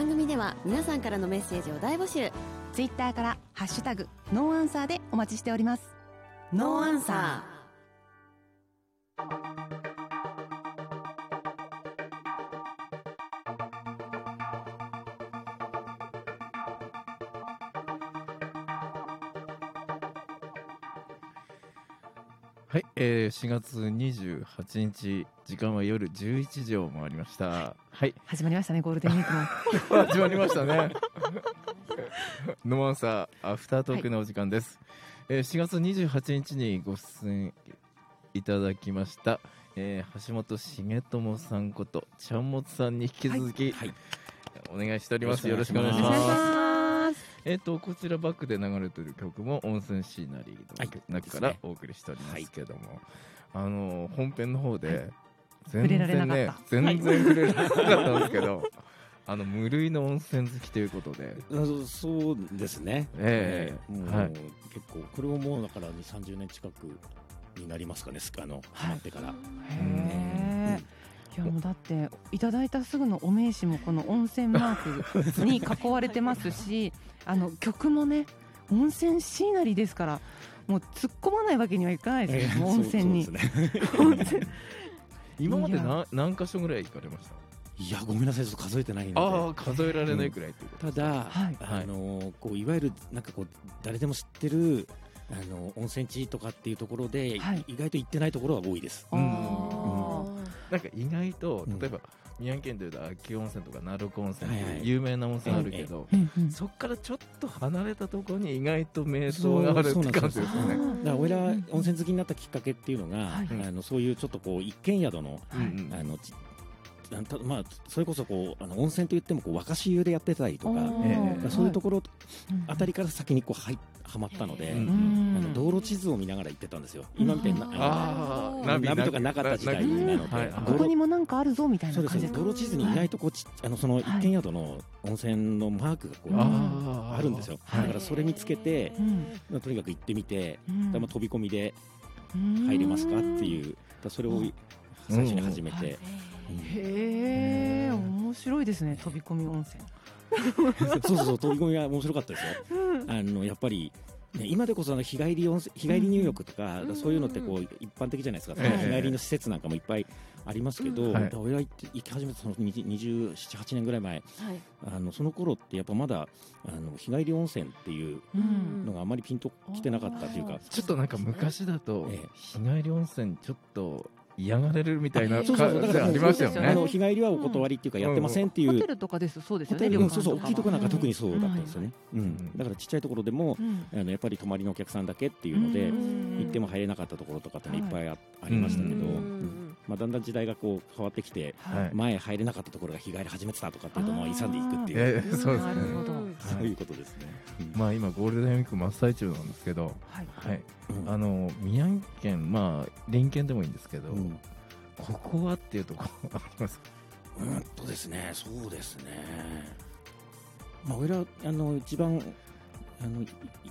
番組では皆さんからのメッセージを大募集。ツイッターから「ハッシュタグノーアンサー」でお待ちしております。ノーアンサはい、えー、4月28日時間は夜11時を回りました。はい始まりましたねゴールデンウィークも。始まりましたね。ノーアンサーアフタートークのお時間です、えー4月28日にご出演いただきました、えー橋本重友さんことちゃんもつさんに引き続き、お願いしております。よろしくお願いします。えっ、とこちらバックで流れてる曲も温泉シーナリーの中からお送りしておりますけども、あの本編の方で全触れられなかった。全然触れられなかったんですけどあの無類の温泉好きということで。あそうそうですね、ええ。もうはい。結構、これをもうだから2、30年近くになりますかね、スカのハマってから。へえ。いやもうだっていただいたすぐのお名刺もこの温泉マークに囲われてますし あの曲もね温泉シーナリーですからもう突っ込まないわけにはいかないですよ、もう温泉に。そうそうですね 今までいや。な何箇所ぐらい行かれました？いや、ごめんなさい、ちょっと数えてないんで。ああ数えられないくらいということ。ただ、はい。あのこういわゆるなんかこう誰でも知ってるあの温泉地とかっていうところで、はい。意外と行ってないところが多いです。あうん。ーなんか意外とうん例えば宮城県でいうと秋温泉とか鳴子温泉ってはいう有名な温泉あるけど、そこからちょっと離れたところに意外と瞑想があるってそうそうなん感ですよじですね。だから俺ら温泉好きになったきっかけっていうのが、はい。あのそういうちょっとこう一軒宿のあのちまあ、それこそこうあの温泉といってもこう若潮湯でやってたりとか、そういうところうん。あたりから先にこうはいはまったので、あの道路地図を見ながら行ってたんですよ、今みたいな、うんあああのナビとかなかった時代なので、はい。ここにもなんかあるぞみたいそうです。な感じね道路地図に意外とこうちあのその一軒宿の温泉のマークがこう、あるんですよ、はいだからそれ見つけて、うん。とにかく行ってみて、飛び込みでうん。入れますかっていう、それを最初に始めて、へえ面白いですね飛び込み温泉。そうそうそう飛び込みが面白かったですよ。あのやっぱりね、今でこそあの日帰り温泉日帰り入浴とか、そういうのってこう一般的じゃないですか、ええ日帰りの施設なんかもいっぱいありますけど、うんはい。俺が行って行き始めたその27、8年ぐらい前、はい。あのその頃ってやっぱまだあの日帰り温泉っていううん。のがあまりピンときてなかったというか、ちょっとなんか昔だとええ。日帰り温泉ちょっと嫌がられるみたいなそうそうそう。だから感じありましたよね。あの日帰りはお断りっていうかやってませんっていう、ホテルとかですそうですよねホテル旅館うん。そうそう大きいところなんか特にそうだったんですよね。ね、うん。だからちっちゃいところでもうん。あのやっぱり泊まりのお客さんだけっていうので、うん。行っても入れなかったところとかってのいっぱいあ,、ありましたけど、うん。うんまあ、だんだん時代がこう変わってきて、はい前入れなかったところが日帰り始めてたとかっていうともう勇んでいくっていう、ええそうですね。そういうことですね。まあ今ゴールデンウィーク真っ最中なんですけど、はいはい、うんあの宮城県まあ隣県でもいいんですけど、うんここはっていうところ ありますか？うんとですね、そうですね。まあ、俺ら、あの、一番。あの、い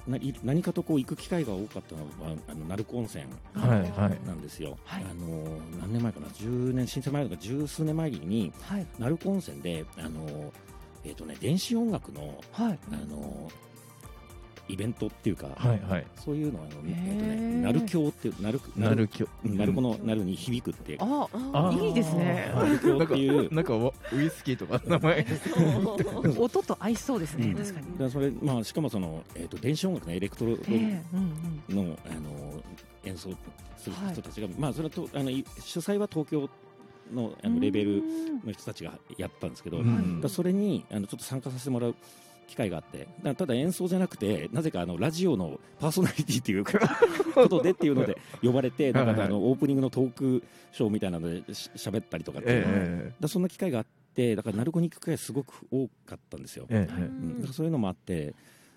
ない何かとこう行く機会が多かったのは、あの、鳴子温泉。はいはいなんですよ。はいあの、何年前かな、10年、震災前とか、十数年前に、はい鳴子温泉で、あの。えっ、とね、電子音楽の、はいあの。イベントっていうか、はいはい。そういうのは、あの、えっ、とね、鳴京っていう、鳴く、なるきょ。鳴子の鳴に響くって。ああいいですねなんかっていう。なんかウイスキーとか名前。音と合いそうですねうん確かにだからそれまあしかもそのえっ、と電子音楽のエレクトロええうんうんの、あの演奏する人たちが、まあそれはとあのい主催は東京のあのレベルの人たちがやったんですけど、うんらそれにあのちょっと参加させてもらう機会があってだからただ演奏じゃなくてなぜかあのラジオのパーソナリティっていう ことでっていうので呼ばれてなんかあのオープニングのトークショーみたいなのでし喋ったりとかっていうのが、だかえらそんな機会があってだから鳴子に行く機会すごく多かったんですよ。えええうん。だからそういうのもあって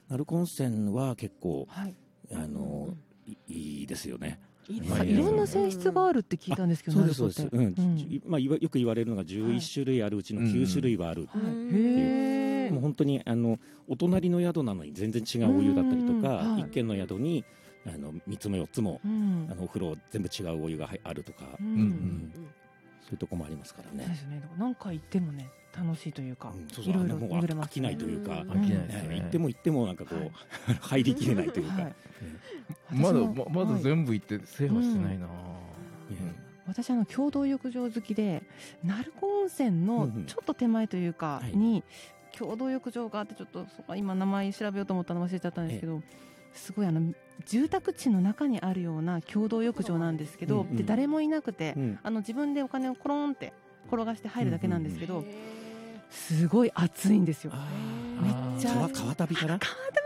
鳴子温泉は結構はい。あのいいいですよね。いろんな性質があるって聞いたんですけどそうですそうです。うん、うん。じまあよく言われるのが11種類あるうちの9種類はある。はいうもう本当にあのお隣の宿なのに全然違うお湯だったりとうんか、はい。一軒の宿にあの3つも4つもうん。あのお風呂全部違うお湯がはいあるとか、ううんうん。んそういうとこもありますからね。そうですね。何回行ってもね楽しいというか、うんそうそういろいろ巡れます飽きないというか、うん。飽きない。ですね。ね行っても行ってもなんかこう、はい。入りきれないというか、はい。まだままだはい。全部行って制覇してないな、私あの共同浴場好きで鳴子温泉のん。ちょっと手前というかはい。に共同浴場があってちょっと今名前調べようと思ったの忘れちゃったんですけどすごいあの住宅地の中にあるような共同浴場なんですけど、うんうん。で誰もいなくて、うん。あの自分でお金をコロンって転がして入るだけなんですけど、へすごい暑いんですよ。あめっーちゃ川川旅かな？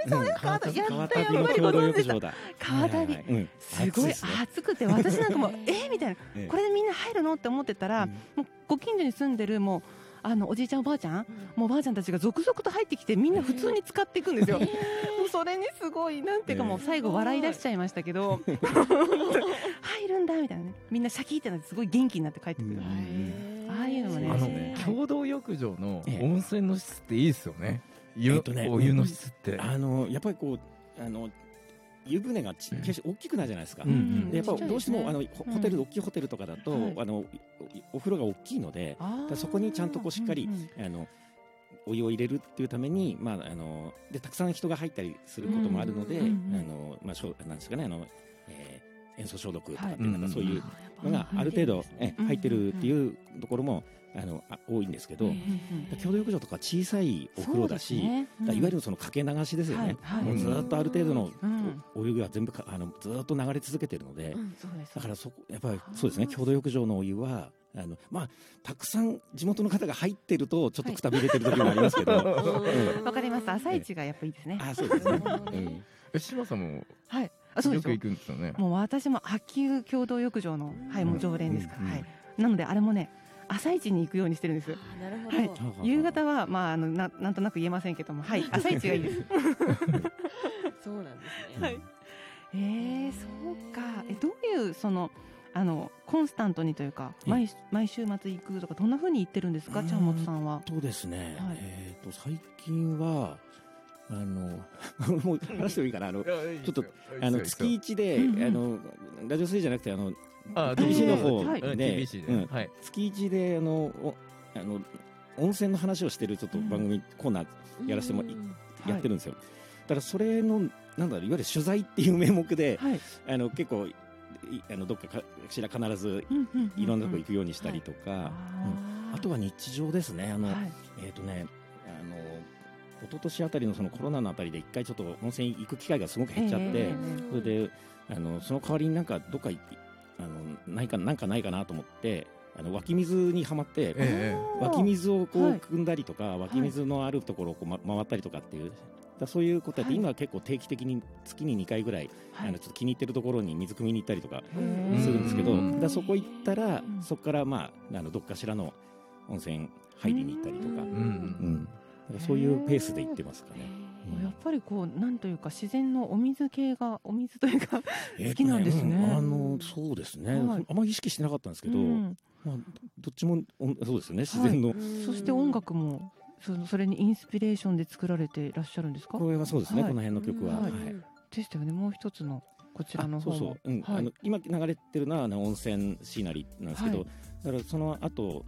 そううん。川旅。やったやっぱりご存知だ。川旅、すごい暑くて私なんかもう え？ーみたいな。ええ。これでみんな入るの？って思ってたら、うん。もうご近所に住んでるもうあのおじいちゃんおばあちゃん？もうおばあちゃんたちが続々と入ってきてみんな普通に使っていくんですよ。もうそれにすごいなんていうかええもう最後笑い出しちゃいましたけど。入るんだみたいなね。みんなシャキってなってすごい元気になって帰ってくる、うん。ああいうのもね。あのね共同浴場のええ。温泉の質っていいですよね。湯えっとねお湯の質って、あのやっぱりこうあの湯船が決して大きくないじゃないですか、うんうん。でやっぱりどうしてもあのホうん。ホテル、大きいホテルとかだと、はい。あのおお風呂が大きいのでそこにちゃんとこうしっかりうんうんあのお湯を入れるっていうために、まあ、あのでたくさん人が入ったりすることもあるので、うんうんうんあのまあ、しょなんですかねあの、えー塩素消毒とかってはい。なんかそういうーのがある程度、えうん入ってるっていうところもあのあ多いんですけど、共同浴場とか小さいお風呂だし、だいわゆるそのかけ流しですよね、はい。はい。もうずっとある程度のうん。おお湯が全部かあのずっと流れ続けてるので、うんそうです。だからそこやっぱりそうですね。共同浴場のお湯はあのまあたくさん地元の方が入ってるとちょっとくたびれてる時もありますけど、うん。わかります。朝一がやっぱいいですね。あそうですね、え島さんもはい。あそうですよ。よく行くんですよね。もう私も秋湯共同浴場のはいもう常連ですか。ら、うん。はい。なのであれもね朝一に行くようにしてるんです。あなるほど、はい。夕方はまああのななんとなく言えませんけども。はい。朝一がいいです。そうなんですね、はい。えー、そうか。えどういうそのあのコンスタントにというかええ毎毎週末行くとかどんな風に行ってるんですか？うん。ちゃんもとさんは。そうですね、はい。えっ、と最近はあのもう話してもいいかな？あのちょっとあの月一で、あのラジオ水じゃなくてあのあ TBC の方で月一であのおあの温泉の話をしてるちょっと番組、コーナーやらせてもやってるんですよ、だからそれのなんだろういわゆる取材っていう名目で、はい。あの結構いあのどっかかしら必ずいろんなとこ行くようにしたりとか、ああとは日常ですね。あの、はい。えっ、とねあの一昨年あたりのそのコロナのあたりで一回ちょっと温泉行く機会がすごく減っちゃって、えそれであのその代わりになんかどっかいあのないかなんかないかなと思ってあの湧き水にはまって、え湧き水をこう、はい。汲んだりとか湧き水のあるところをこう、ま、回ったりとかっていうだそういうことやって、はい。今は結構定期的に月に2回ぐらい、はい。あのちょっと気に入ってるところに水汲みに行ったりとかするんですけど、うん。だそこ行ったら、うん。そこからまああのどっかしらの温泉入りに行ったりとか、うんうんだからそういうペースで行ってますかね。うん。やっぱりこうなんというか自然のお水系が お水というか好きなんですね。うんあのそうですね、はい。あんまり意識してなかったんですけど、うん。まあ、どっちもおそうですよね。自然の、そして音楽もそのそれにインスピレーションで作られていらっしゃるんですか？これはそうですね、はい。この辺の曲は、はい。はい。でしたよね。もう一つのこちらのそうそう、うん。はいあの今流れてるのはあの温泉シーナリーなんですけど、はい。だからその後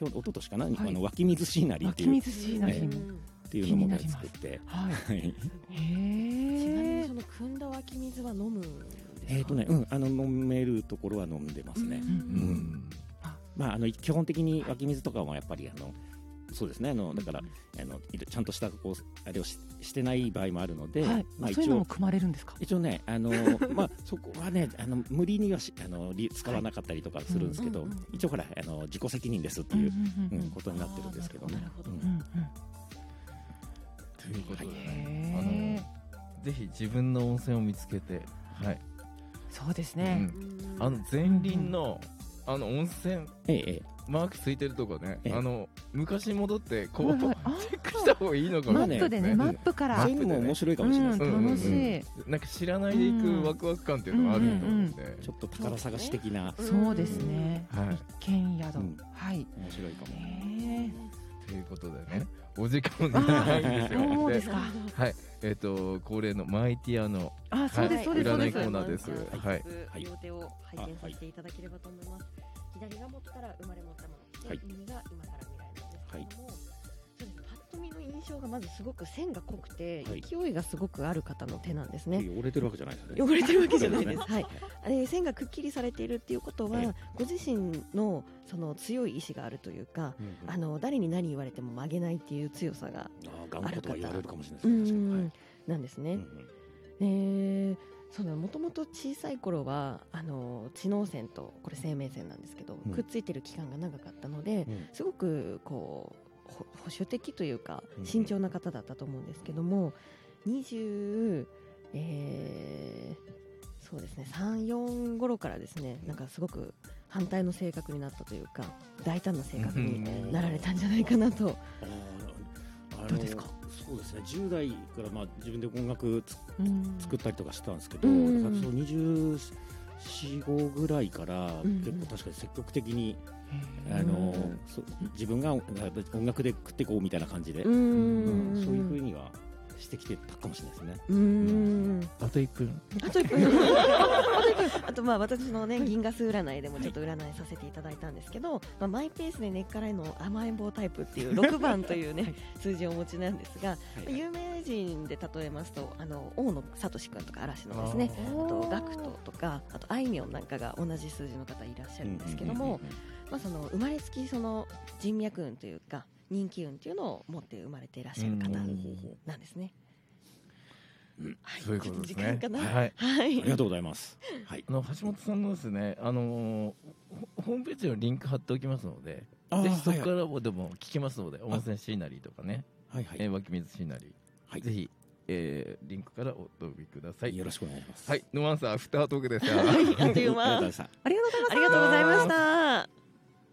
今日一昨年かな、はい。あの湧き水シーナリー湧っていうき水シーナリーも、っていうのも作って、はい。はい、ちなみにその汲んだ湧き水は飲むんですか？えっ、とね、うん、あの飲めるところは飲んでますね。うんうんまあ、あの基本的に湧き水とかもやっぱりあのそうですね。あのだからあのちゃんとしたこうあれをししてない場合もあるので、はい。まあ、一応そういうのも組まれるんですか？一応ねあの まあそこはねあの無理にはしあのり使わなかったりとかするんですけど、はい。うんうん一応ほらあの自己責任ですっていう、うんことになってるんですけどね。なるほど。うん。うん。うんということでね、あのぜひ自分の温泉を見つけてはい、そうですね、うん、あの前輪のあの温泉ええええマークついてるとこね、ええ。あの昔に戻ってこう、チェックした方がいいのかもマしれないップでね、すマップから、そういうのも面白いかもしれない。ですね、うん、楽しい、うんなんか知らないでいくワクワク感っていうのがあると思うん。で、ちょっと宝探し的な、そうですね、はい。一軒宿、うん。はい。面白いかも、へということでねお時間長いんですえよそうですか。はい。えっ、と恒例のマイティアのあそうです、占いコーナーです。はい。はい。両手を拝見させていただければと思います左が持ったら生まれ持ったもので、はい右が今から未来のですはいそうですパッと見の印象がまずすごく線が濃くて、はい勢いがすごくある方の手なんですね。汚れてるわけじゃないですよね。汚れてるわけじゃないです。はい。はあれ線がくっきりされているっていうことは、はいご自身のその強い意志があるというか、うんうんあの誰に何言われても曲げないっていう強さがあー頑固とは言われるかもしれないでうすね。確かにんなんですね。はいうんうんえーそうなのもともと小さい頃はあの知能線とこれ生命線なんですけど、うん。くっついてる期間が長かったので、うん。すごくこうほ保守的というかうん慎重な方だったと思うんですけども、20、えーそうですね34頃からですねなんかすごく反対の性格になったというか大胆な性格になられたんじゃないかなと。どうですか？そうですね。10代からまあ自分で音楽つうん。作ったりとかしたんですけど、うん。その24、5ぐらいからうん結構確かに積極的に、へあのうんそ自分が音楽で食っていこうみたいな感じで、ううんん。そういうふうにはしてきてたかもしれないですね。うん。あと1分あと1分あと1分あとまあ私のね銀河数占いでもちょっと占いさせていただいたんですけど、まあ、マイペースで根っからへの甘えん坊タイプっていう 6番というね、数字をお持ちなんですが、はい。有名人で例えますとあの大野聡君とか嵐のですね。あとガクトとかあとあいみょんなんかが同じ数字の方いらっしゃるんですけども、まあ、その生まれつきその人脈運というか人気運というのを持って生まれていらっしゃる方うんなんですね。うんはいそういうことですね。はいはいありがとうございます。はい。あの橋本さんのですね、あのーホホームページのリンク貼っておきますので、ぜひそこかはいらもでも聞けますので、温泉シーナリーとかね、はいはいえー湧き水シーナリー、はいぜひ、えーリンクからお飛びください。よろしくお願いします。はい、ノアンサーアフタートークでした。あっという間ありがとうございました。ありがとうございますありがとうございました。